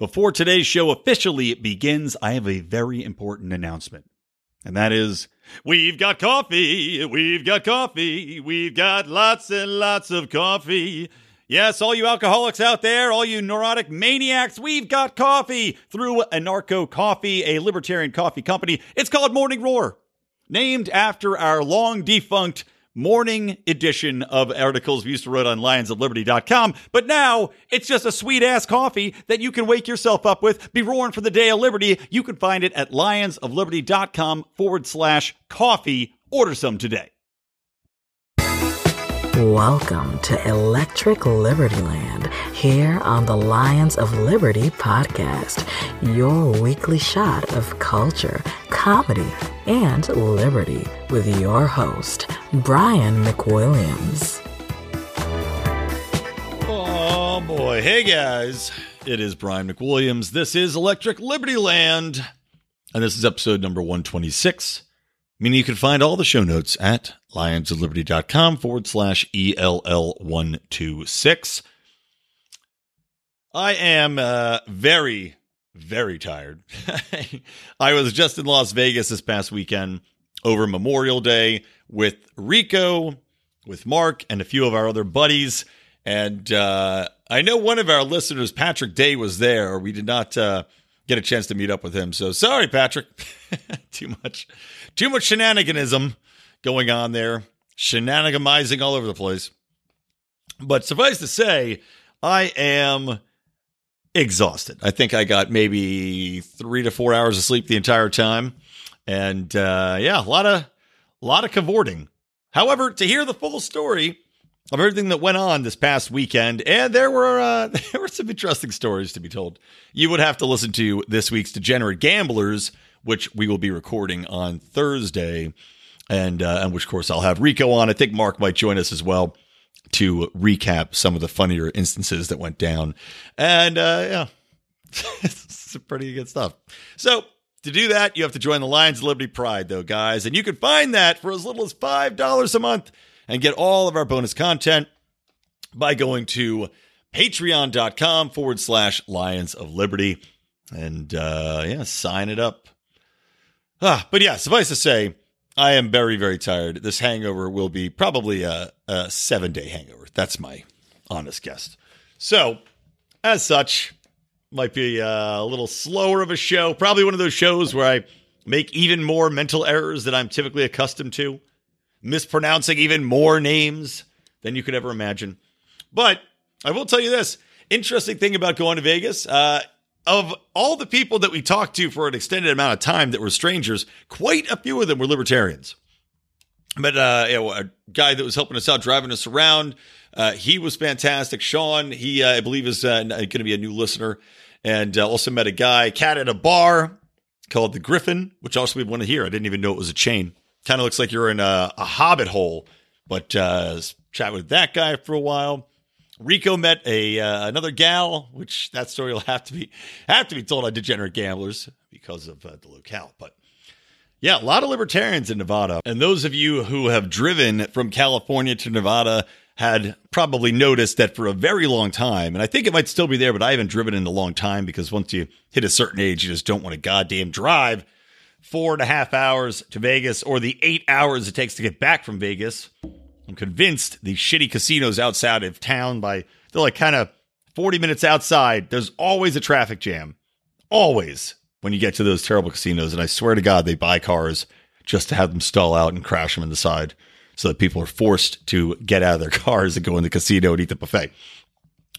Before today's show officially begins, I have a very important announcement. And that is, we've got coffee, we've got coffee, we've got lots and lots of coffee. Yes, all you alcoholics out there, all you neurotic maniacs, we've got coffee through Anarcho Coffee, a libertarian coffee company. It's called Morning Roar, named after our long defunct morning edition of articles we used to write on lionsofliberty.com. But now it's just a sweet ass coffee that you can wake yourself up with, be roaring for the day of liberty. You can find it at lionsofliberty.com forward slash coffee. Order some today. Welcome to Electric Liberty Land here on the Lions of Liberty podcast, your weekly shot of culture, comedy, and liberty with your host, Brian McWilliams. Oh boy. Hey guys, it is Brian McWilliams. This is Electric Liberty Land, and this is episode number 126 meaning you can find all the show notes at lionsofliberty.com forward slash ELL126. I am uh, very, very tired. I was just in Las Vegas this past weekend over Memorial Day with Rico, with Mark, and a few of our other buddies. And uh, I know one of our listeners, Patrick Day, was there. We did not uh, get a chance to meet up with him. So sorry, Patrick. Too much too much shenaniganism going on there, shenanigamizing all over the place. But suffice to say, I am exhausted. I think I got maybe three to four hours of sleep the entire time, and uh, yeah, a lot of a lot of cavorting. However, to hear the full story of everything that went on this past weekend, and there were uh, there were some interesting stories to be told. You would have to listen to this week's Degenerate Gamblers which we will be recording on Thursday, and uh, and which of course I'll have Rico on. I think Mark might join us as well to recap some of the funnier instances that went down, and uh, yeah, it's pretty good stuff. So. To do that, you have to join the Lions of Liberty Pride, though, guys. And you can find that for as little as $5 a month and get all of our bonus content by going to patreon.com forward slash Lions of Liberty. And uh, yeah, sign it up. Ah, but yeah, suffice to say, I am very, very tired. This hangover will be probably a, a seven day hangover. That's my honest guess. So, as such, might be a little slower of a show. Probably one of those shows where I make even more mental errors than I'm typically accustomed to, mispronouncing even more names than you could ever imagine. But I will tell you this interesting thing about going to Vegas. Uh, of all the people that we talked to for an extended amount of time that were strangers, quite a few of them were libertarians. But uh, you know, a guy that was helping us out, driving us around, uh, he was fantastic. Sean, he uh, I believe is uh, going to be a new listener, and uh, also met a guy, cat at a bar called the Griffin, which also we want to hear. I didn't even know it was a chain. Kind of looks like you're in a, a hobbit hole. But uh, chat with that guy for a while. Rico met a uh, another gal, which that story will have to be have to be told on Degenerate Gamblers because of uh, the locale. But yeah, a lot of libertarians in Nevada, and those of you who have driven from California to Nevada had probably noticed that for a very long time, and I think it might still be there, but I haven't driven in a long time because once you hit a certain age, you just don't want to goddamn drive four and a half hours to Vegas or the eight hours it takes to get back from Vegas. I'm convinced the shitty casinos outside of town by they're like kind of 40 minutes outside. There's always a traffic jam. Always when you get to those terrible casinos. And I swear to God, they buy cars just to have them stall out and crash them in the side so that people are forced to get out of their cars and go in the casino and eat the buffet.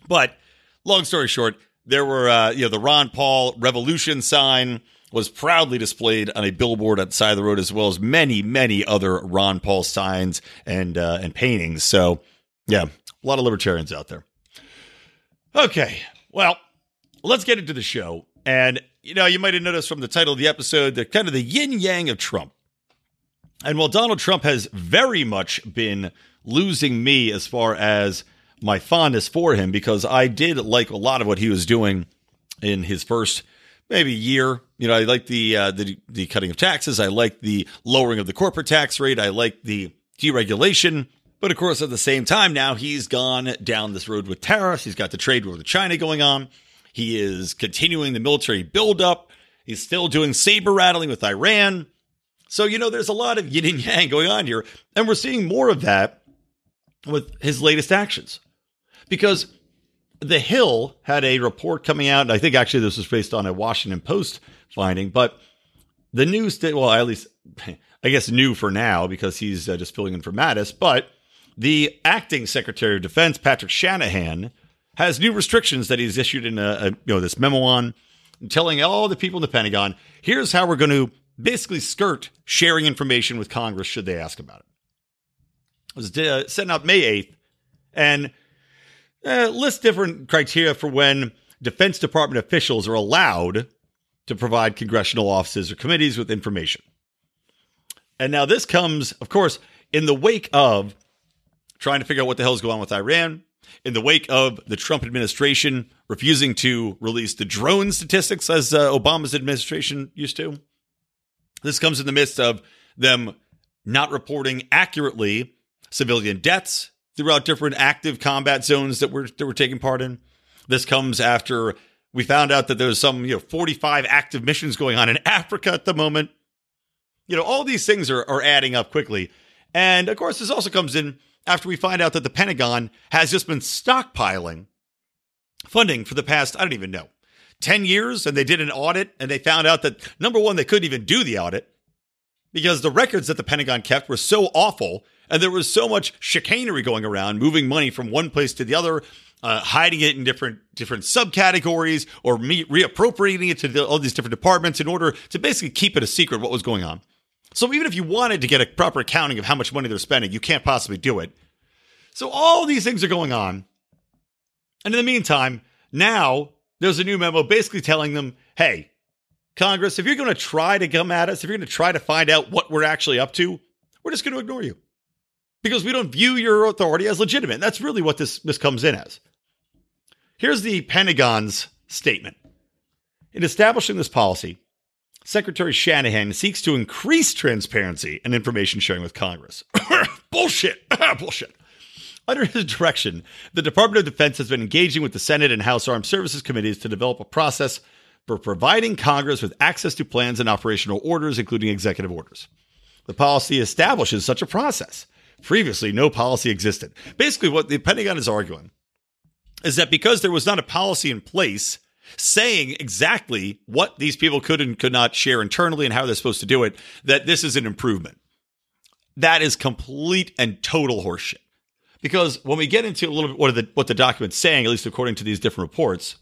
But long story short, there were, uh, you know, the Ron Paul revolution sign was proudly displayed on a billboard at the side of the road, as well as many, many other Ron Paul signs and uh, and paintings. So, yeah, a lot of libertarians out there. Okay, well, let's get into the show. And you know, you might have noticed from the title of the episode that kind of the yin yang of Trump. And while Donald Trump has very much been losing me as far as my fondness for him, because I did like a lot of what he was doing in his first maybe a year. You know, I like the uh, the the cutting of taxes. I like the lowering of the corporate tax rate. I like the deregulation. But of course, at the same time, now he's gone down this road with tariffs. He's got the trade war with China going on. He is continuing the military buildup. He's still doing saber rattling with Iran. So, you know, there's a lot of yin and yang going on here. And we're seeing more of that with his latest actions. Because The Hill had a report coming out. I think actually this was based on a Washington Post finding, but the news did, well, at least, I guess new for now because he's uh, just filling in for Mattis, but the acting Secretary of Defense, Patrick Shanahan, has new restrictions that he's issued in a, a you know this memo on, telling all the people in the Pentagon, here's how we're going to basically skirt sharing information with Congress should they ask about it. It was uh, sent out May 8th and uh, lists different criteria for when Defense Department officials are allowed to provide congressional offices or committees with information. And now this comes, of course, in the wake of trying to figure out what the hell is going on with Iran, in the wake of the Trump administration refusing to release the drone statistics as uh, Obama's administration used to. This comes in the midst of them not reporting accurately civilian deaths throughout different active combat zones that we're that we're taking part in. This comes after we found out that there's some you know 45 active missions going on in Africa at the moment. You know, all these things are, are adding up quickly. And of course, this also comes in after we find out that the Pentagon has just been stockpiling funding for the past, I don't even know, 10 years. And they did an audit and they found out that number one, they couldn't even do the audit because the records that the Pentagon kept were so awful and there was so much chicanery going around, moving money from one place to the other. Uh, hiding it in different different subcategories or me- reappropriating it to the, all these different departments in order to basically keep it a secret what was going on. So even if you wanted to get a proper accounting of how much money they're spending, you can't possibly do it. So all these things are going on. And in the meantime, now there's a new memo basically telling them, hey, Congress, if you're going to try to come at us, if you're going to try to find out what we're actually up to, we're just going to ignore you because we don't view your authority as legitimate. That's really what this, this comes in as. Here's the Pentagon's statement. In establishing this policy, Secretary Shanahan seeks to increase transparency and information sharing with Congress. Bullshit. Bullshit. Under his direction, the Department of Defense has been engaging with the Senate and House Armed Services Committees to develop a process for providing Congress with access to plans and operational orders, including executive orders. The policy establishes such a process. Previously, no policy existed. Basically, what the Pentagon is arguing is that because there was not a policy in place saying exactly what these people could and could not share internally and how they're supposed to do it, that this is an improvement. That is complete and total horseshit. Because when we get into a little bit what the what the document's saying, at least according to these different reports,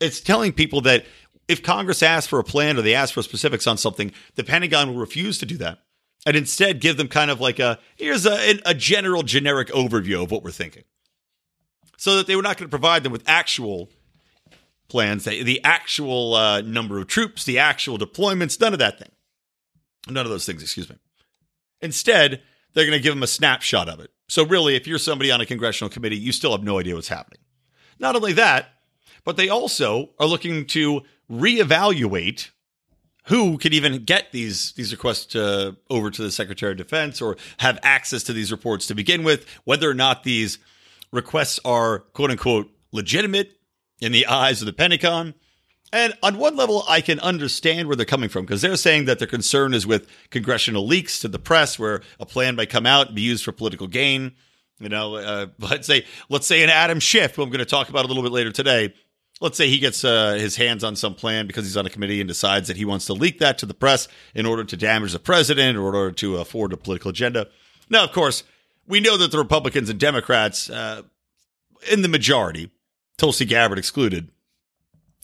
it's telling people that if Congress asks for a plan or they ask for specifics on something, the Pentagon will refuse to do that and instead give them kind of like a here's a, a general generic overview of what we're thinking so that they were not going to provide them with actual plans, the, actual uh, number of troops, the actual deployments, none of that thing. None of those things, excuse me. Instead, they're going to give them a snapshot of it. So, really, if you're somebody on a congressional committee, you still have no idea what's happening. Not only that, but they also are looking to reevaluate who could even get these these requests to, over to the Secretary of Defense or have access to these reports to begin with, whether or not these requests are quote unquote legitimate in the eyes of the Pentagon. And on one level, I can understand where they're coming from because they're saying that their concern is with congressional leaks to the press, where a plan might come out and be used for political gain. You know, uh, let's say let's say an Adam Schiff, who I'm going to talk about a little bit later today. Let's say he gets uh, his hands on some plan because he's on a committee and decides that he wants to leak that to the press in order to damage the president or in order to afford a political agenda. Now, of course, we know that the Republicans and Democrats, uh, in the majority, Tulsi Gabbard excluded,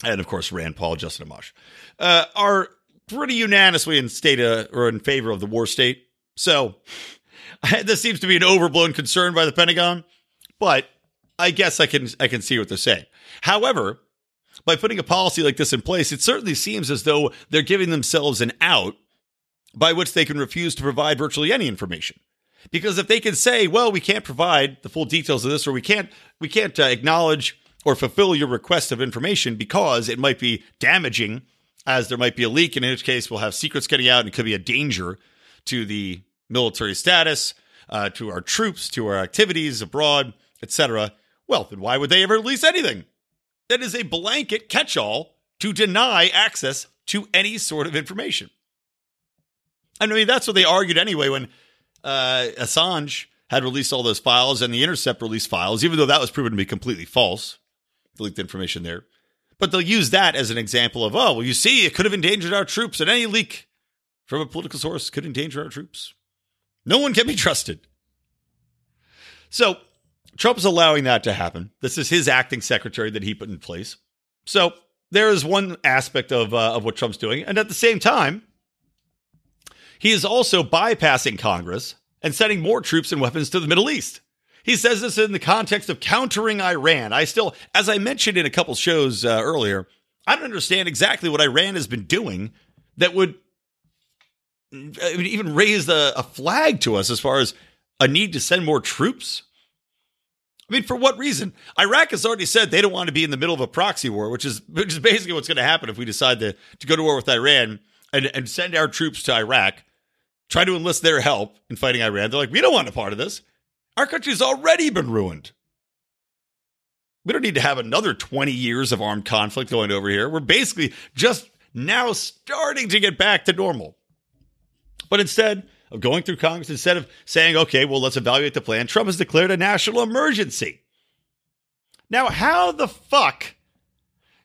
and of course Rand Paul, Justin Amash, uh, are pretty unanimously in state uh, or in favor of the war state. So this seems to be an overblown concern by the Pentagon, but I guess I can I can see what they're saying. However, by putting a policy like this in place, it certainly seems as though they're giving themselves an out by which they can refuse to provide virtually any information. Because if they can say, "Well, we can't provide the full details of this, or we can't we can't uh, acknowledge or fulfill your request of information because it might be damaging, as there might be a leak, and in which case we'll have secrets getting out and it could be a danger to the military status, uh, to our troops, to our activities abroad, etc." Well, then why would they ever release anything? That is a blanket catch all to deny access to any sort of information. I mean, that's what they argued anyway when uh, Assange had released all those files and the Intercept released files, even though that was proven to be completely false, the leaked information there. But they'll use that as an example of, oh, well, you see, it could have endangered our troops, and any leak from a political source could endanger our troops. No one can be trusted. So Trump's allowing that to happen. This is his acting secretary that he put in place. So there is one aspect of uh, of what Trump's doing, and at the same time, he is also bypassing Congress and sending more troops and weapons to the Middle East. He says this in the context of countering Iran. I still, as I mentioned in a couple shows uh, earlier, I don't understand exactly what Iran has been doing that would even raise a, a flag to us as far as a need to send more troops. I mean, for what reason? Iraq has already said they don't want to be in the middle of a proxy war, which is which is basically what's going to happen if we decide to, to go to war with Iran and, and send our troops to Iraq, try to enlist their help in fighting Iran. They're like, we don't want a part of this. Our country's already been ruined. We don't need to have another 20 years of armed conflict going over here. We're basically just now starting to get back to normal. But instead of going through Congress, instead of saying, okay, well, let's evaluate the plan, Trump has declared a national emergency. Now, how the fuck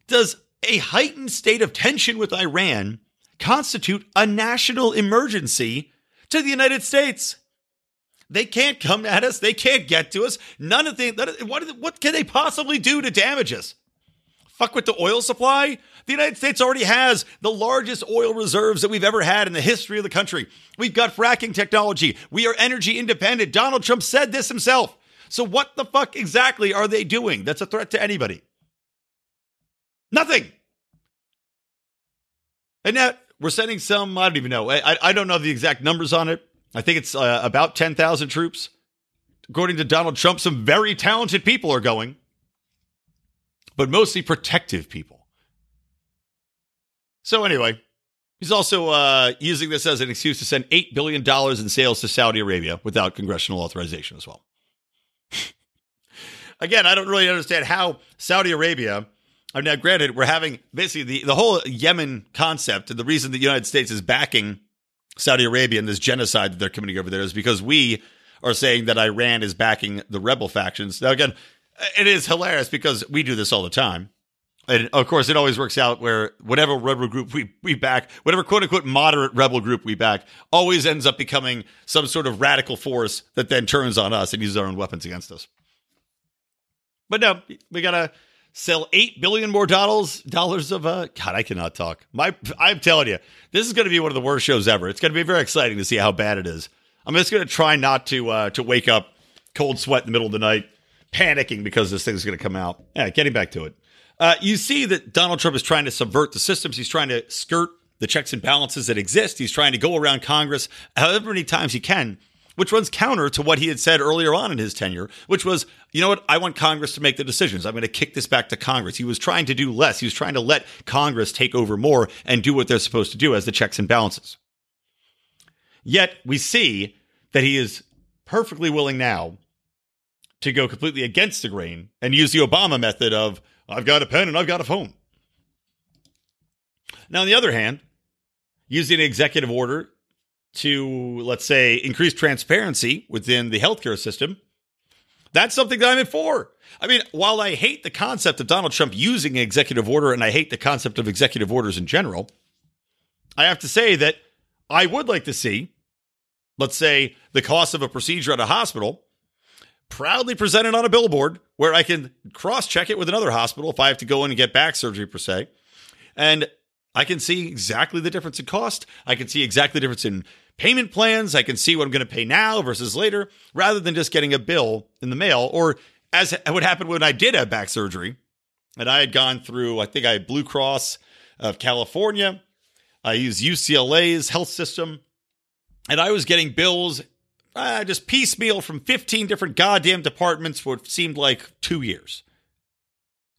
does a heightened state of tension with Iran constitute a national emergency to the United States? They can't come at us. They can't get to us. None of the what, what can they possibly do to damage us? Fuck with the oil supply? The United States already has the largest oil reserves that we've ever had in the history of the country. We've got fracking technology. We are energy independent. Donald Trump said this himself. So, what the fuck exactly are they doing that's a threat to anybody? Nothing. And now we're sending some, I don't even know. I, I don't know the exact numbers on it. I think it's uh, about 10,000 troops. According to Donald Trump, some very talented people are going, but mostly protective people. So, anyway, he's also uh, using this as an excuse to send $8 billion in sales to Saudi Arabia without congressional authorization as well. Again, I don't really understand how Saudi Arabia. I mean, now, granted, we're having basically the, the whole Yemen concept, and the reason the United States is backing Saudi Arabia and this genocide that they're committing over there is because we are saying that Iran is backing the rebel factions. Now, again, it is hilarious because we do this all the time. And of course, it always works out where whatever rebel group we, we back, whatever quote unquote moderate rebel group we back, always ends up becoming some sort of radical force that then turns on us and uses our own weapons against us. But no, we gotta sell eight billion more dollars dollars of uh God, I cannot talk. My I'm telling you, this is gonna be one of the worst shows ever. It's gonna be very exciting to see how bad it is. I'm just gonna try not to uh to wake up cold sweat in the middle of the night, panicking because this thing's gonna come out. Yeah, getting back to it. Uh, you see that Donald Trump is trying to subvert the systems. He's trying to skirt the checks and balances that exist. He's trying to go around Congress however many times he can, which runs counter to what he had said earlier on in his tenure, which was, you know what, I want Congress to make the decisions. I'm going to kick this back to Congress. He was trying to do less. He was trying to let Congress take over more and do what they're supposed to do as the checks and balances. Yet we see that he is perfectly willing now to go completely against the grain and use the Obama method of, I've got a pen and I've got a phone. Now, on the other hand, using an executive order to, let's say, increase transparency within the healthcare system, that's something that I'm in for. I mean, while I hate the concept of Donald Trump using an executive order and I hate the concept of executive orders in general, I have to say that I would like to see, let's say, the cost of a procedure at a hospital proudly presented on a billboard where I can cross check it with another hospital if I have to go in and get back surgery, per se. And I can see exactly the difference in cost. I can see exactly the difference in payment plans. I can see what I'm going to pay now versus later rather than just getting a bill in the mail or as what happened when I did have back surgery. And I had gone through, I think I had Blue Cross of California. I used UCLA's health system. And I was getting bills uh, just piecemeal from 15 different goddamn departments for what seemed like two years.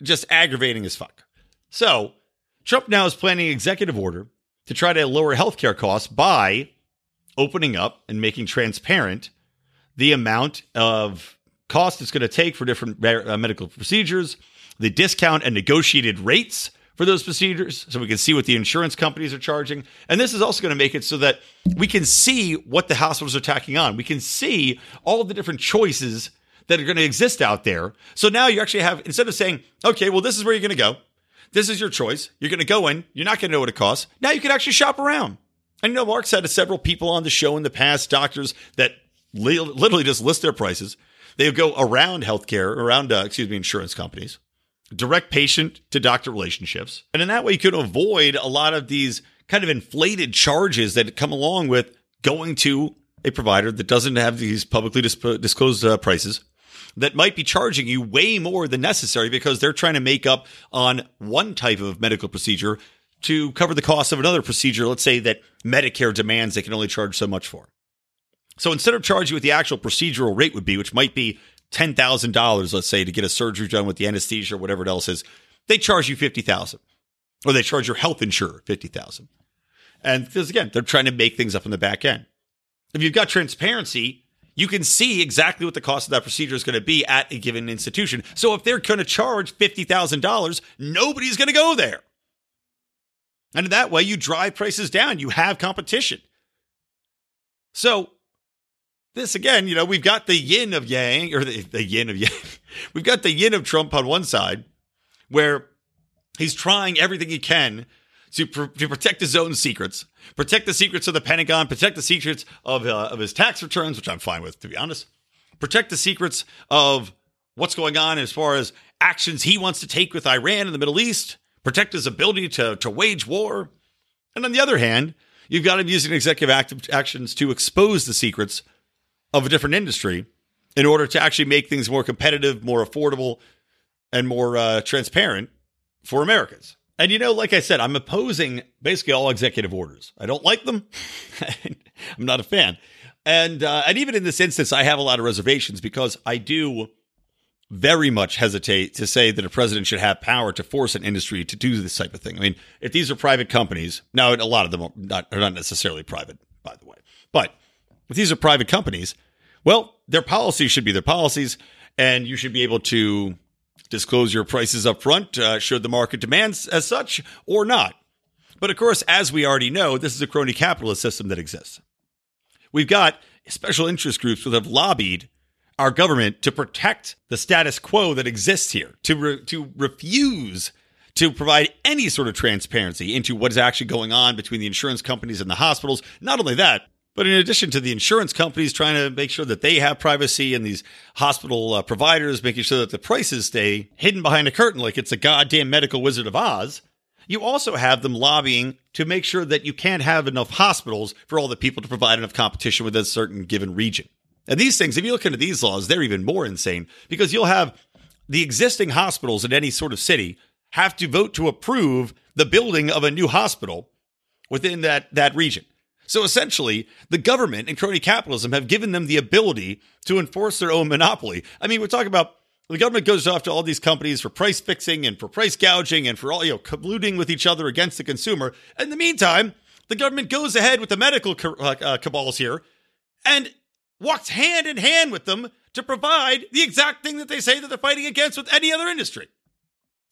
Just aggravating as fuck. So, Trump now is planning an executive order to try to lower healthcare costs by opening up and making transparent the amount of cost it's going to take for different uh, medical procedures, the discount and negotiated rates for those procedures so we can see what the insurance companies are charging. And this is also going to make it so that we can see what the hospitals are tacking on. We can see all of the different choices that are going to exist out there. So now you actually have, instead of saying, okay, well, this is where you're going to go. This is your choice. You're going to go in. You're not going to know what it costs. Now you can actually shop around. And you know, Mark's had several people on the show in the past, doctors that li- literally just list their prices. They go around healthcare, around, uh, excuse me, insurance companies, direct patient to doctor relationships. And in that way, you could avoid a lot of these kind of inflated charges that come along with going to a provider that doesn't have these publicly disp- disclosed uh, prices that might be charging you way more than necessary because they're trying to make up on one type of medical procedure to cover the cost of another procedure. Let's say that Medicare demands they can only charge so much for. So instead of charging you what the actual procedural rate would be, which might be $10,000, let's say, to get a surgery done with the anesthesia or whatever it else is, they charge you 50000 or they charge your health insurer 50000 And because again, they're trying to make things up in the back end. If you've got transparency, you can see exactly what the cost of that procedure is going to be at a given institution. So if they're going to charge $50,000, nobody's going to go there. And that way, you drive prices down. You have competition. So this again, you know, we've got the yin of yang, or the, the yin of yang. we've got the yin of Trump on one side, where he's trying everything he can to, pr- to protect his own secrets, protect the secrets of the Pentagon, protect the secrets of, uh, of his tax returns, which I'm fine with, to be honest, protect the secrets of what's going on as far as actions he wants to take with Iran in the Middle East, protect his ability to, to wage war. And on the other hand, you've got him using executive act- actions to expose the secrets of a different industry in order to actually make things more competitive, more affordable, and more uh, transparent for Americans. And you know, like I said, I'm opposing basically all executive orders. I don't like them. I'm not a fan. And uh, and even in this instance, I have a lot of reservations because I do very much hesitate to say that a president should have power to force an industry to do this type of thing. I mean, if these are private companies, now a lot of them are not, are not necessarily private, by the way, but if these are private companies, well, their policies should be their policies, and you should be able to disclose your prices up front uh, should the market demands as such or not. But of course, as we already know, this is a crony capitalist system that exists. We've got special interest groups that have lobbied our government to protect the status quo that exists here, to re- to refuse to provide any sort of transparency into what is actually going on between the insurance companies and the hospitals. Not only that, but in addition to the insurance companies trying to make sure that they have privacy and these hospital uh, providers making sure that the prices stay hidden behind a curtain like it's a goddamn medical wizard of Oz, you also have them lobbying to make sure that you can't have enough hospitals for all the people to provide enough competition within a certain given region. And these things, if you look into these laws, they're even more insane because you'll have the existing hospitals in any sort of city have to vote to approve the building of a new hospital within that, that region. So essentially, the government and crony capitalism have given them the ability to enforce their own monopoly. I mean, we're talking about the government goes off to all these companies for price fixing and for price gouging and for all, you know, colluding with each other against the consumer. In the meantime, the government goes ahead with the medical uh, uh, cabals here and walks hand in hand with them to provide the exact thing that they say that they're fighting against with any other industry.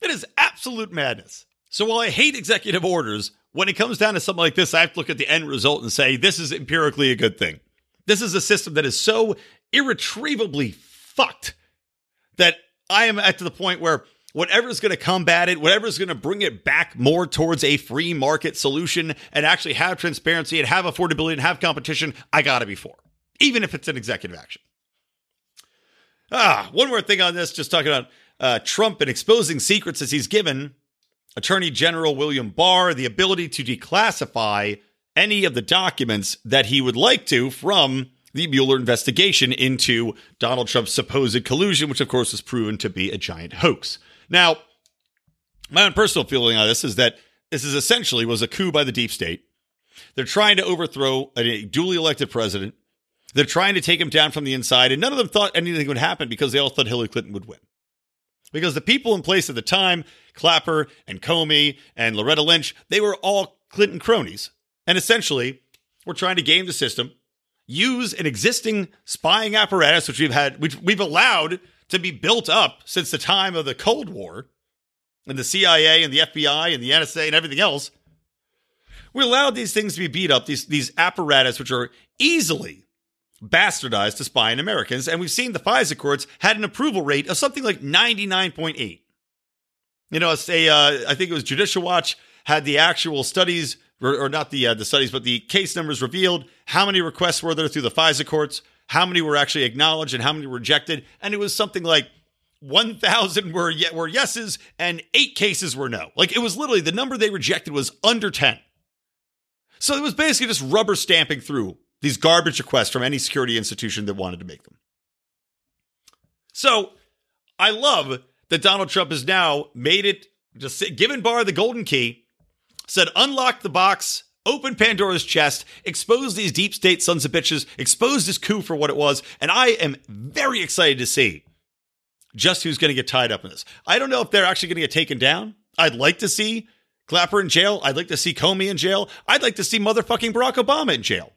It is absolute madness. So while I hate executive orders, when it comes down to something like this, I have to look at the end result and say, this is empirically a good thing. This is a system that is so irretrievably fucked that I am at to the point where whatever is going to combat it, whatever is going to bring it back more towards a free market solution and actually have transparency and have affordability and have competition, I got to be for, even if it's an executive action. Ah, one more thing on this, just talking about uh, Trump and exposing secrets as he's given Attorney General William Barr the ability to declassify any of the documents that he would like to from the Mueller investigation into Donald Trump's supposed collusion, which of course was proven to be a giant hoax. Now, my own personal feeling on this is that this is essentially was a coup by the deep state. They're trying to overthrow a duly elected president. They're trying to take him down from the inside, and none of them thought anything would happen because they all thought Hillary Clinton would win. Because the people in place at the time, Clapper and Comey and Loretta Lynch, they were all Clinton cronies. And essentially, we're trying to game the system, use an existing spying apparatus, which we've had, which we've allowed to be built up since the time of the Cold War, and the CIA and the FBI and the NSA and everything else, we allowed these things to be beat up, these, these apparatus which are easily bastardized to spy on Americans. And we've seen the FISA courts had an approval rate of something like 99.8. You know, say, uh, I think it was Judicial Watch had the actual studies, or, not the uh, the studies, but the case numbers revealed how many requests were there through the FISA courts, how many were actually acknowledged, and how many were rejected. And it was something like 1,000 were, were yeses and eight cases were no. Like it was literally the number they rejected was under 10. So it was basically just rubber stamping through these garbage requests from any security institution that wanted to make them. So I love that Donald Trump has now made it, just given Barr the golden key, said unlock the box, open Pandora's chest, expose these deep state sons of bitches, expose this coup for what it was. And I am very excited to see just who's going to get tied up in this. I don't know if they're actually going to get taken down. I'd like to see Clapper in jail. I'd like to see Comey in jail. I'd like to see motherfucking Barack Obama in jail.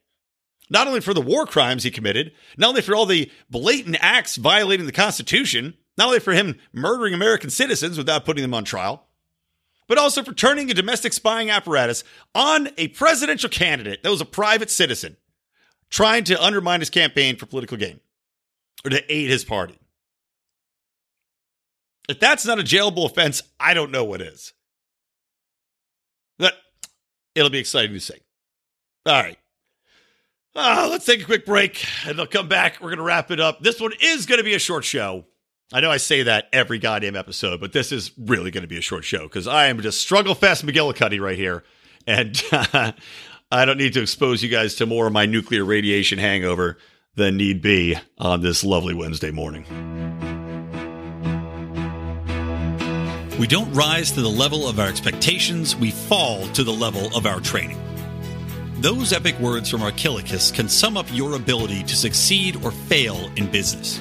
Not only for the war crimes he committed, not only for all the blatant acts violating the Constitution, not only for him murdering American citizens without putting them on trial, but also for turning a domestic spying apparatus on a presidential candidate that was a private citizen trying to undermine his campaign for political gain or to aid his party. If that's not a jailable offense, I don't know what is. But it'll be exciting to see. All right. Uh, let's take a quick break and they'll come back. We're going to wrap it up. This one is going to be a short show. I know I say that every goddamn episode, but this is really going to be a short show because I am just struggle fast McGillicuddy right here. And uh, I don't need to expose you guys to more of my nuclear radiation hangover than need be on this lovely Wednesday morning. We don't rise to the level of our expectations, we fall to the level of our training. Those epic words from Archilochus can sum up your ability to succeed or fail in business.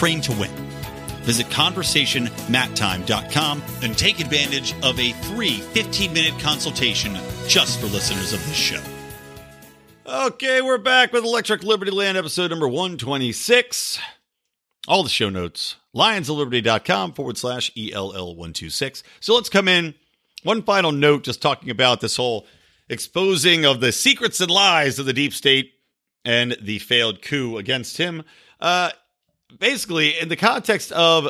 Train to win. Visit conversationmattime.com and take advantage of a free 15 minute consultation just for listeners of this show. Okay, we're back with Electric Liberty Land episode number 126. All the show notes, lionsofliberty.com forward slash ELL126. So let's come in. One final note, just talking about this whole exposing of the secrets and lies of the deep state and the failed coup against him. Uh, basically, in the context of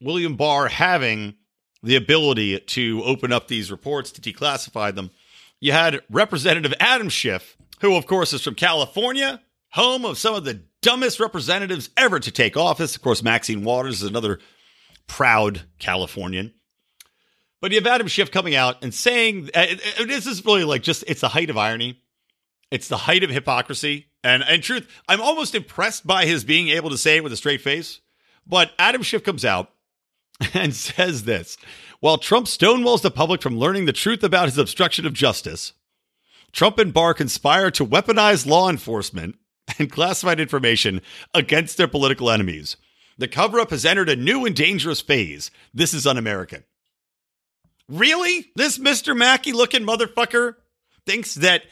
William Barr having the ability to open up these reports, to declassify them, you had Representative Adam Schiff who, of course, is from California, home of some of the dumbest representatives ever to take office. Of course, Maxine Waters is another proud Californian. But you have Adam Schiff coming out and saying uh, this is really like just it's the height of irony. It's the height of hypocrisy. And in truth, I'm almost impressed by his being able to say it with a straight face. But Adam Schiff comes out and says this While Trump stonewalls the public from learning the truth about his obstruction of justice, Trump and Barr conspire to weaponize law enforcement and classified information against their political enemies. The cover up has entered a new and dangerous phase. This is un American. Really? This Mr. Mackey looking motherfucker thinks that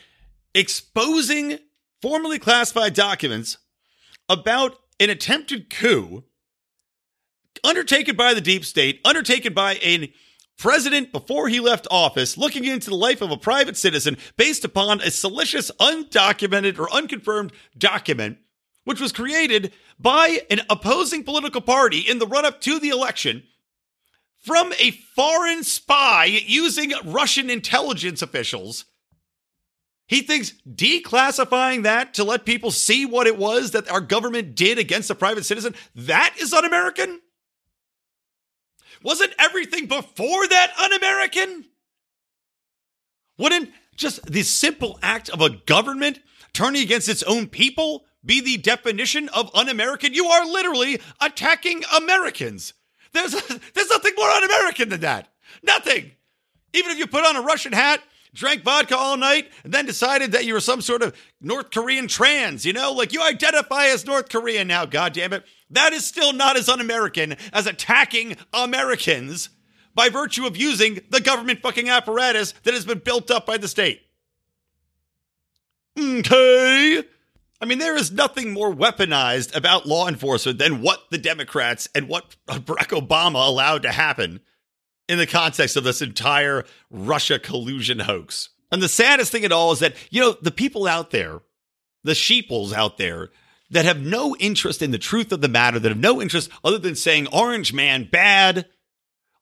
exposing formally classified documents about an attempted coup undertaken by the deep state, undertaken by a president before he left office looking into the life of a private citizen based upon a salacious, undocumented, or unconfirmed document, which was created by an opposing political party in the run up to the election from a foreign spy using Russian intelligence officials. He thinks declassifying that to let people see what it was that our government did against a private citizen, that is un American? Wasn't everything before that un American? Wouldn't just the simple act of a government turning against its own people be the definition of un American? You are literally attacking Americans. There's there's nothing more un-American than that. Nothing. Even if you put on a Russian hat, drank vodka all night, and then decided that you were some sort of North Korean trans, you know, like you identify as North Korean now, God damn it. That is still not as un-American as attacking Americans by virtue of using the government fucking apparatus that has been built up by the state. Okay. I mean, there is nothing more weaponized about law enforcement than what the Democrats and what Barack Obama allowed to happen in the context of this entire Russia collusion hoax. And the saddest thing at all is that, you know, the people out there, the sheeples out there that have no interest in the truth of the matter, that have no interest other than saying Orange Man bad,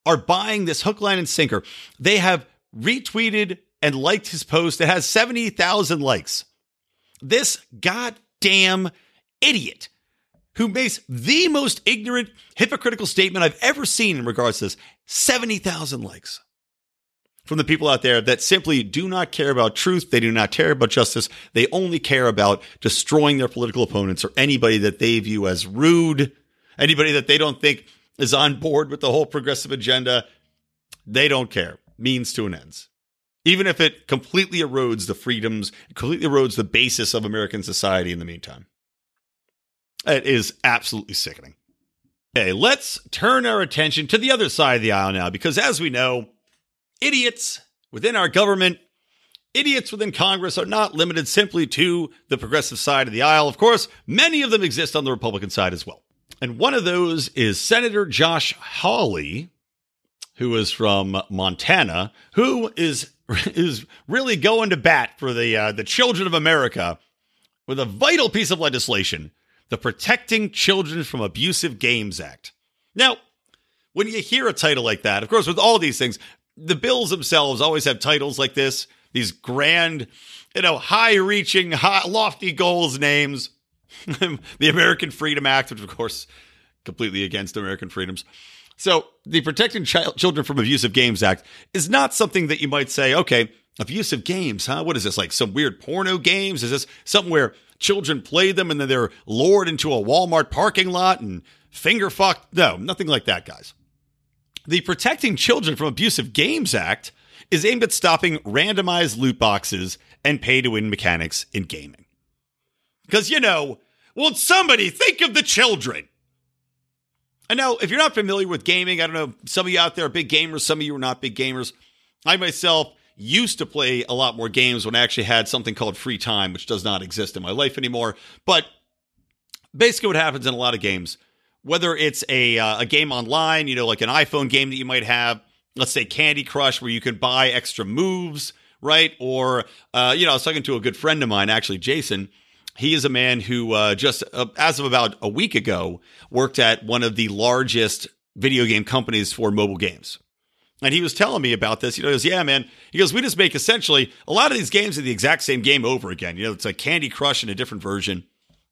are buying this hook, line, and sinker. They have retweeted and liked his post that has 70,000 likes. This goddamn idiot who makes the most ignorant, hypocritical statement I've ever seen in regards to this 70,000 likes from the people out there that simply do not care about truth. They do not care about justice. They only care about destroying their political opponents or anybody that they view as rude, anybody that they don't think is on board with the whole progressive agenda. They don't care. Means to an ends. Even if it completely erodes the freedoms, completely erodes the basis of American society in the meantime. It is absolutely sickening. Okay, let's turn our attention to the other side of the aisle now, because as we know, idiots within our government, idiots within Congress are not limited simply to the progressive side of the aisle. Of course, many of them exist on the Republican side as well. And one of those is Senator Josh Hawley, who is from Montana, who is is really going to bat for the uh, the children of America with a vital piece of legislation the Protecting Children from Abusive Games Act. Now, when you hear a title like that, of course, with all these things, the bills themselves always have titles like this, these grand, you know, high reaching, lofty goals names. the American Freedom Act, which, of course, completely against American freedoms. So, the Protecting Ch- Children from Abusive Games Act is not something that you might say, okay, abusive games, huh? What is this? Like some weird porno games? Is this something where children play them and then they're lured into a Walmart parking lot and finger fucked. No, nothing like that, guys. The Protecting Children from Abusive Games Act is aimed at stopping randomized loot boxes and pay to win mechanics in gaming. Because, you know, won't somebody think of the children? And now, if you're not familiar with gaming, I don't know, some of you out there are big gamers, some of you are not big gamers. I myself used to play a lot more games when I actually had something called free time, which does not exist in my life anymore. But basically, what happens in a lot of games, whether it's a uh, a game online, you know, like an iPhone game that you might have, let's say Candy Crush, where you can buy extra moves, right? Or uh, you know, I was talking to a good friend of mine, actually, Jason. He is a man who uh, just uh, as of about a week ago worked at one of the largest video game companies for mobile games. And he was telling me about this. You know, He goes, Yeah, man. He goes, We just make essentially a lot of these games are the exact same game over again. You know, it's like Candy Crush in a different version.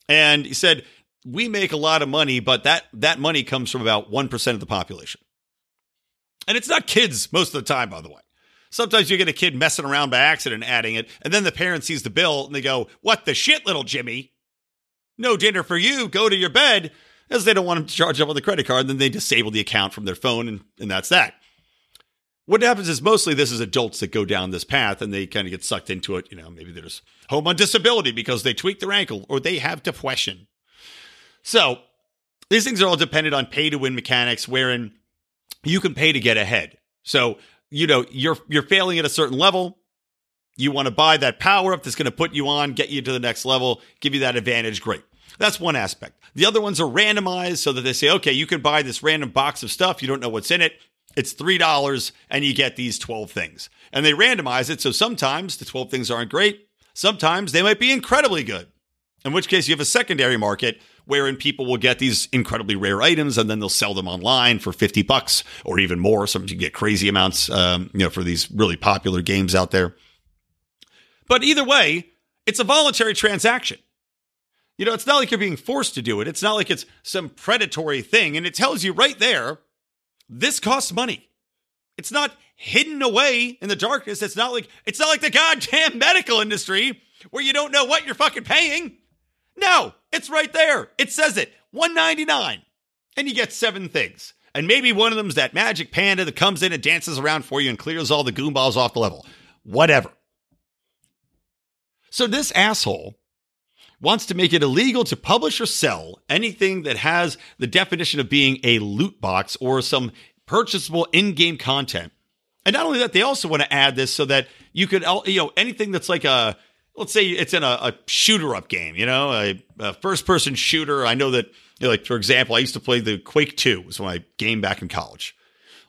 And he said, We make a lot of money, but that, that money comes from about 1% of the population. And it's not kids most of the time, by the way. Sometimes you get a kid messing around by accident adding it, and then the parent sees the bill and they go, What the shit, little Jimmy? No dinner for you. Go to your bed. As they don't want him to charge up on the credit card, and then they disable the account from their phone, and, and that's that. What happens is mostly this is adults that go down this path and they kind of get sucked into it. You know, maybe they're home on disability because they tweak their ankle or they have depression. So these things are all dependent on pay to win mechanics wherein you can pay to get ahead. So, you know, you're you're failing at a certain level. You want to buy that power up that's going to put you on, get you to the next level, give you that advantage. Great. That's one aspect. The other ones are randomized so that they say, okay, you can buy this random box of stuff. You don't know what's in it. It's $3 and you get these 12 things. And they randomize it. So sometimes the 12 things aren't great. Sometimes they might be incredibly good. In which case you have a secondary market wherein people will get these incredibly rare items and then they'll sell them online for 50 bucks or even more. Sometimes you get crazy amounts, um, you know, for these really popular games out there. But either way, it's a voluntary transaction. You know, it's not like you're being forced to do it. It's not like it's some predatory thing. And it tells you right there this costs money. It's not hidden away in the darkness. It's not like it's not like the goddamn medical industry where you don't know what you're fucking paying. No, it's right there. It says it. 199 and you get seven things. And maybe one of them's that magic panda that comes in and dances around for you and clears all the goomballs off the level. Whatever. So this asshole wants to make it illegal to publish or sell anything that has the definition of being a loot box or some purchasable in-game content. And not only that, they also want to add this so that you could, you know, anything that's like a, let's say it's in a, a shooter up game, you know, a, a first person shooter. I know that, you know, like, for example, I used to play the Quake 2 was my game back in college,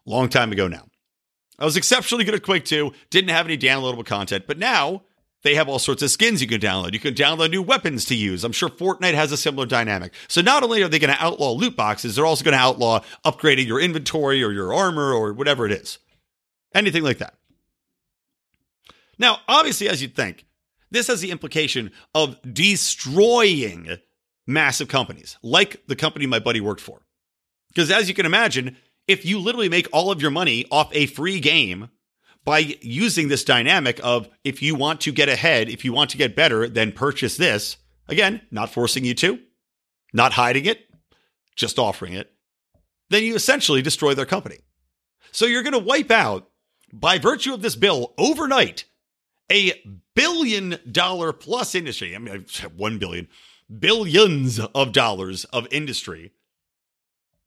long time ago now. I was exceptionally good at Quake 2, didn't have any downloadable content, but now they have all sorts of skins you can download. You can download new weapons to use. I'm sure Fortnite has a similar dynamic. So not only are they going to outlaw loot boxes, they're also going to outlaw upgrading your inventory or your armor or whatever it is. Anything like that. Now, obviously, as you'd think, this has the implication of destroying massive companies like the company my buddy worked for. Because as you can imagine, if you literally make all of your money off a free game by using this dynamic of if you want to get ahead, if you want to get better, then purchase this. Again, not forcing you to, not hiding it, just offering it. Then you essentially destroy their company. So you're going to wipe out, by virtue of this bill, overnight, a billion dollar plus industry. I mean, one billion, billions of dollars of industry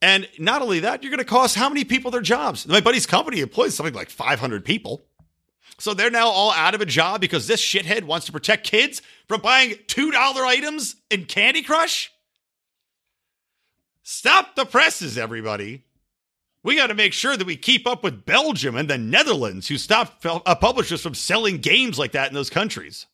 and not only that, you're going to cost how many people their jobs? My buddy's company employs something like 500 people. So they're now all out of a job because this shithead wants to protect kids from buying $2 items in Candy Crush? Stop the presses, everybody. We got to make sure that we keep up with Belgium and the Netherlands, who stopped uh, publishers from selling games like that in those countries.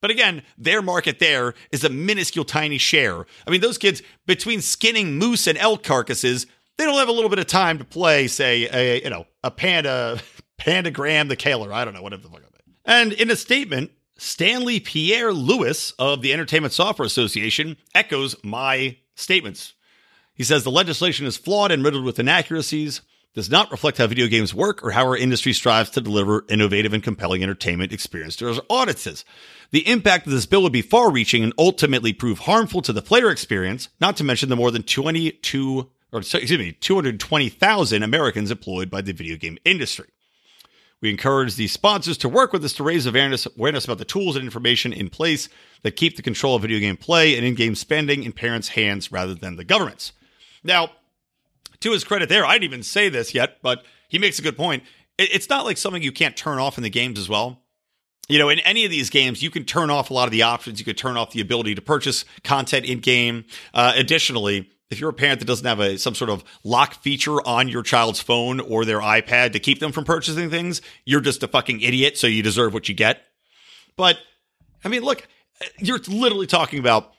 But again, their market there is a minuscule, tiny share. I mean, those kids between skinning moose and elk carcasses, they don't have a little bit of time to play, say, a you know, a panda, pandagram the Kaler. I don't know whatever the fuck. And in a statement, Stanley Pierre Lewis of the Entertainment Software Association echoes my statements. He says the legislation is flawed and riddled with inaccuracies does not reflect how video games work or how our industry strives to deliver innovative and compelling entertainment experience to our audiences. The impact of this bill would be far reaching and ultimately prove harmful to the player experience, not to mention the more than 22 or excuse me, 220,000 Americans employed by the video game industry. We encourage the sponsors to work with us to raise awareness, awareness about the tools and information in place that keep the control of video game play and in-game spending in parents' hands rather than the government's. Now, to his credit there, I didn't even say this yet, but he makes a good point. It's not like something you can't turn off in the games as well. You know, in any of these games, you can turn off a lot of the options. You could turn off the ability to purchase content in game. Uh, additionally, if you're a parent that doesn't have a some sort of lock feature on your child's phone or their iPad to keep them from purchasing things, you're just a fucking idiot. So you deserve what you get. But I mean, look, you're literally talking about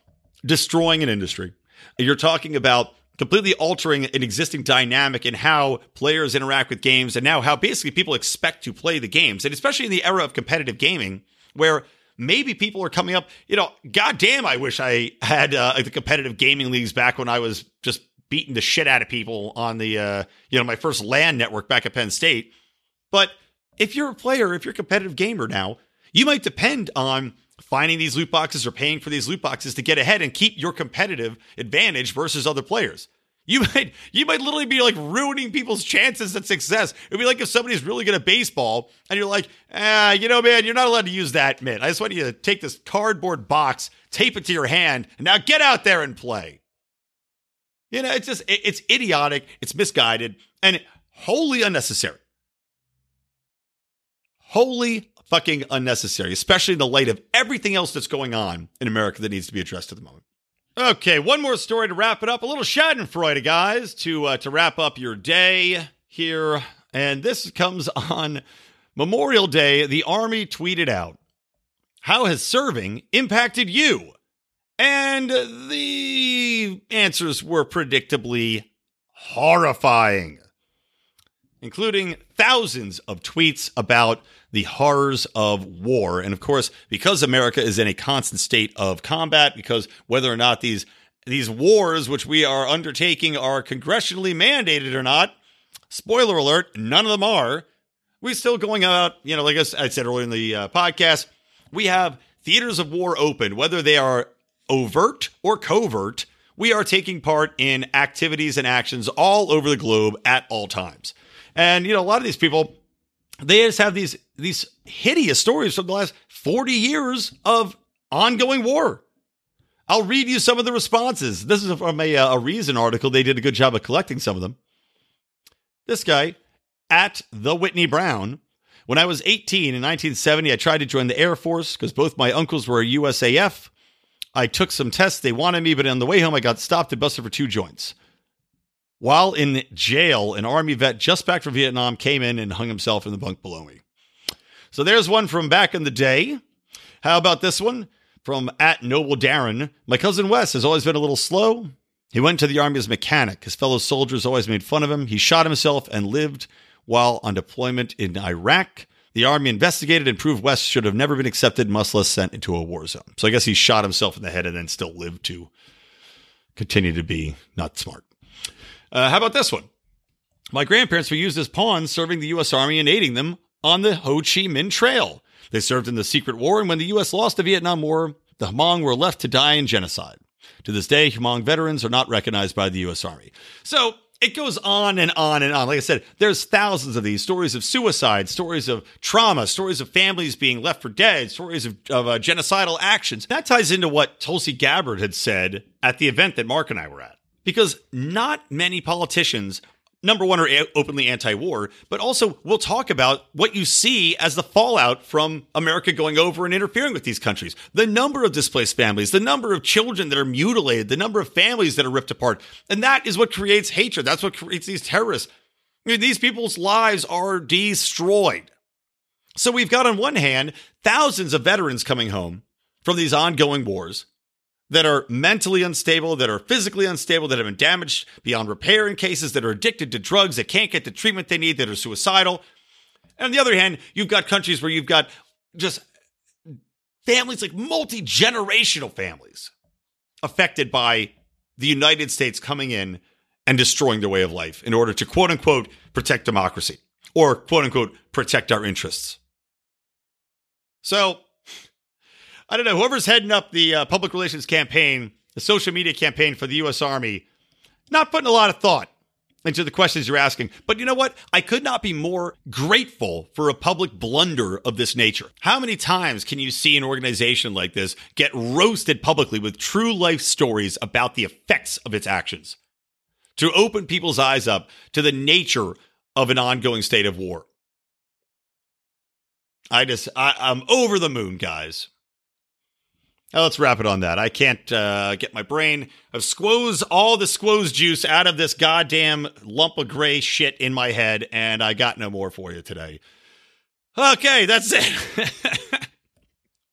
destroying an industry. You're talking about completely altering an existing dynamic in how players interact with games and now how basically people expect to play the games. And especially in the era of competitive gaming, where maybe people are coming up, you know, goddamn, I wish I had uh, the competitive gaming leagues back when I was just beating the shit out of people on the, uh, you know, my first LAN network back at Penn State. But if you're a player, if you're a competitive gamer now, you might depend on finding these loot boxes or paying for these loot boxes to get ahead and keep your competitive advantage versus other players. You might you might literally be like ruining people's chances at success. It'd be like if somebody's really good at baseball and you're like, ah, you know, man, you're not allowed to use that mitt. I just want you to take this cardboard box, tape it to your hand, and now get out there and play. You know, it's just it's idiotic, it's misguided, and wholly unnecessary. Wholly fucking unnecessary, especially in the light of everything else that's going on in America that needs to be addressed at the moment. Okay, one more story to wrap it up. A little Schadenfreude, guys, to uh, to wrap up your day here. And this comes on Memorial Day. The Army tweeted out, "How has serving impacted you?" And the answers were predictably horrifying, including thousands of tweets about the horrors of war. And of course, because America is in a constant state of combat, because whether or not these these wars which we are undertaking are congressionally mandated or not, spoiler alert, none of them are. We're still going out, you know, like I said earlier in the uh, podcast, we have theaters of war open, whether they are overt or covert. we are taking part in activities and actions all over the globe at all times. And, you know, a lot of these people, they just have these, these hideous stories from the last 40 years of ongoing war. I'll read you some of the responses. This is from a, uh, a Reason article. They did a good job of collecting some of them. This guy, at the Whitney Brown, when I was 18 in 1970, I tried to join the Air Force because both my uncles were USAF. I took some tests. They wanted me, but on the way home, I got stopped and busted for two joints. While in jail, an Army vet just back from Vietnam came in and hung himself in the bunk below me. So there's one from back in the day. How about this one from at Noble Darren? My cousin Wes has always been a little slow. He went to the Army as mechanic. His fellow soldiers always made fun of him. He shot himself and lived while on deployment in Iraq. The Army investigated and proved West should have never been accepted, much less sent into a war zone. So I guess he shot himself in the head and then still lived to continue to be not smart. Uh, how about this one? My grandparents were used as pawns serving the U.S. Army and aiding them on the Ho Chi Minh Trail. They served in the secret war, and when the U.S. lost the Vietnam War, the Hmong were left to die in genocide. To this day, Hmong veterans are not recognized by the U.S. Army. So it goes on and on and on. Like I said, there's thousands of these stories of suicide, stories of trauma, stories of families being left for dead, stories of, of uh, genocidal actions. That ties into what Tulsi Gabbard had said at the event that Mark and I were at. Because not many politicians number one, are openly anti war, but also we'll talk about what you see as the fallout from America going over and interfering with these countries. The number of displaced families, the number of children that are mutilated, the number of families that are ripped apart. And that is what creates hatred. That's what creates these terrorists. I mean, these people's lives are destroyed. So we've got, on one hand, thousands of veterans coming home from these ongoing wars that are mentally unstable, that are physically unstable, that have been damaged beyond repair in cases, that are addicted to drugs, that can't get the treatment they need, that are suicidal. And on the other hand, you've got countries where you've got just families, like multi generational families, affected by the United States coming in and destroying their way of life in order to quote unquote protect democracy or quote unquote protect our interests. So I don't know, whoever's heading up the uh, public relations campaign, the social media campaign for the U.S. Army, not putting a lot of thought into the questions you're asking. But you know what? I could not be more grateful for a public blunder of this nature. How many times can you see an organization like this get roasted publicly with true life stories about the effects of its actions? To open people's eyes up to the nature of an ongoing state of war. I just, I, I'm over the moon, guys. Now let's wrap it on that. I can't uh, get my brain of squoze all the squoze juice out of this goddamn lump of gray shit in my head, and I got no more for you today. Okay, that's it.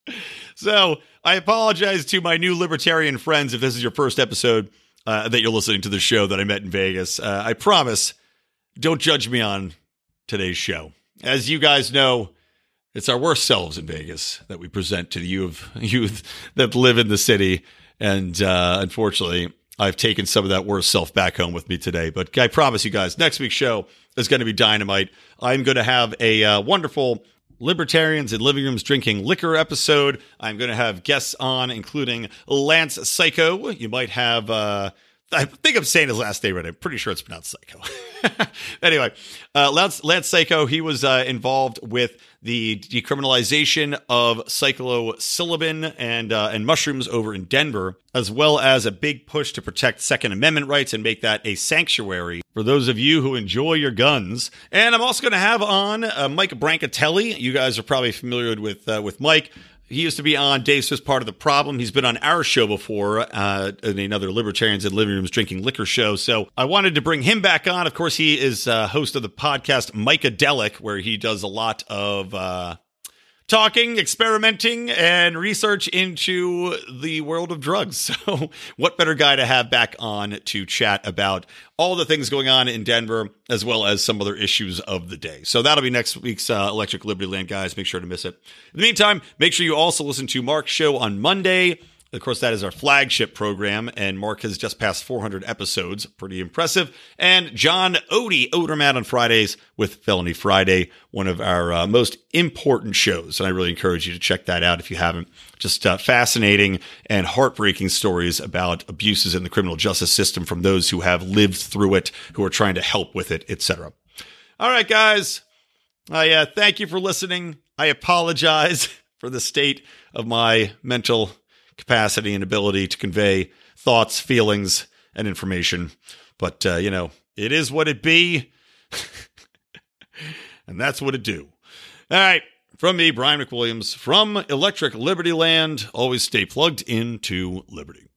so I apologize to my new libertarian friends if this is your first episode uh, that you're listening to the show that I met in Vegas. Uh, I promise, don't judge me on today's show. As you guys know, it's our worst selves in Vegas that we present to the youth, youth that live in the city. And uh, unfortunately, I've taken some of that worst self back home with me today. But I promise you guys, next week's show is going to be dynamite. I'm going to have a uh, wonderful libertarians in living rooms drinking liquor episode. I'm going to have guests on, including Lance Psycho. You might have. Uh, I think I'm saying his last name right. I'm pretty sure it's pronounced Psycho. anyway, uh, Lance, Lance Psycho, he was uh, involved with the decriminalization of psilocybin and uh, and mushrooms over in Denver, as well as a big push to protect Second Amendment rights and make that a sanctuary for those of you who enjoy your guns. And I'm also going to have on uh, Mike Brancatelli. You guys are probably familiar with uh, with Mike. He used to be on Dave Smith's Part of the Problem. He's been on our show before, uh, in another Libertarians in Living Rooms Drinking Liquor show. So I wanted to bring him back on. Of course, he is uh, host of the podcast Micadelic, where he does a lot of uh, talking, experimenting, and research into the world of drugs. So, what better guy to have back on to chat about all the things going on in Denver, as well as some other issues of the day. So, that'll be next week's uh, Electric Liberty Land, guys. Make sure to miss it. In the meantime, make sure you also listen to Mark's show on Monday Of course, that is our flagship program, and Mark has just passed 400 episodes. Pretty impressive. And John Odie, Odermatt on Fridays with Felony Friday, one of our uh, most important shows. And I really encourage you to check that out if you haven't. Just uh, fascinating and heartbreaking stories about abuses in the criminal justice system from those who have lived through it, who are trying to help with it, etc. All right, guys. I uh, thank you for listening. I apologize for the state of my mental capacity and ability to convey thoughts, feelings, and information. But, uh, you know, it is what it be. and that's what it do. All right. From me, Brian McWilliams, from Electric Liberty Land, always stay plugged into Liberty.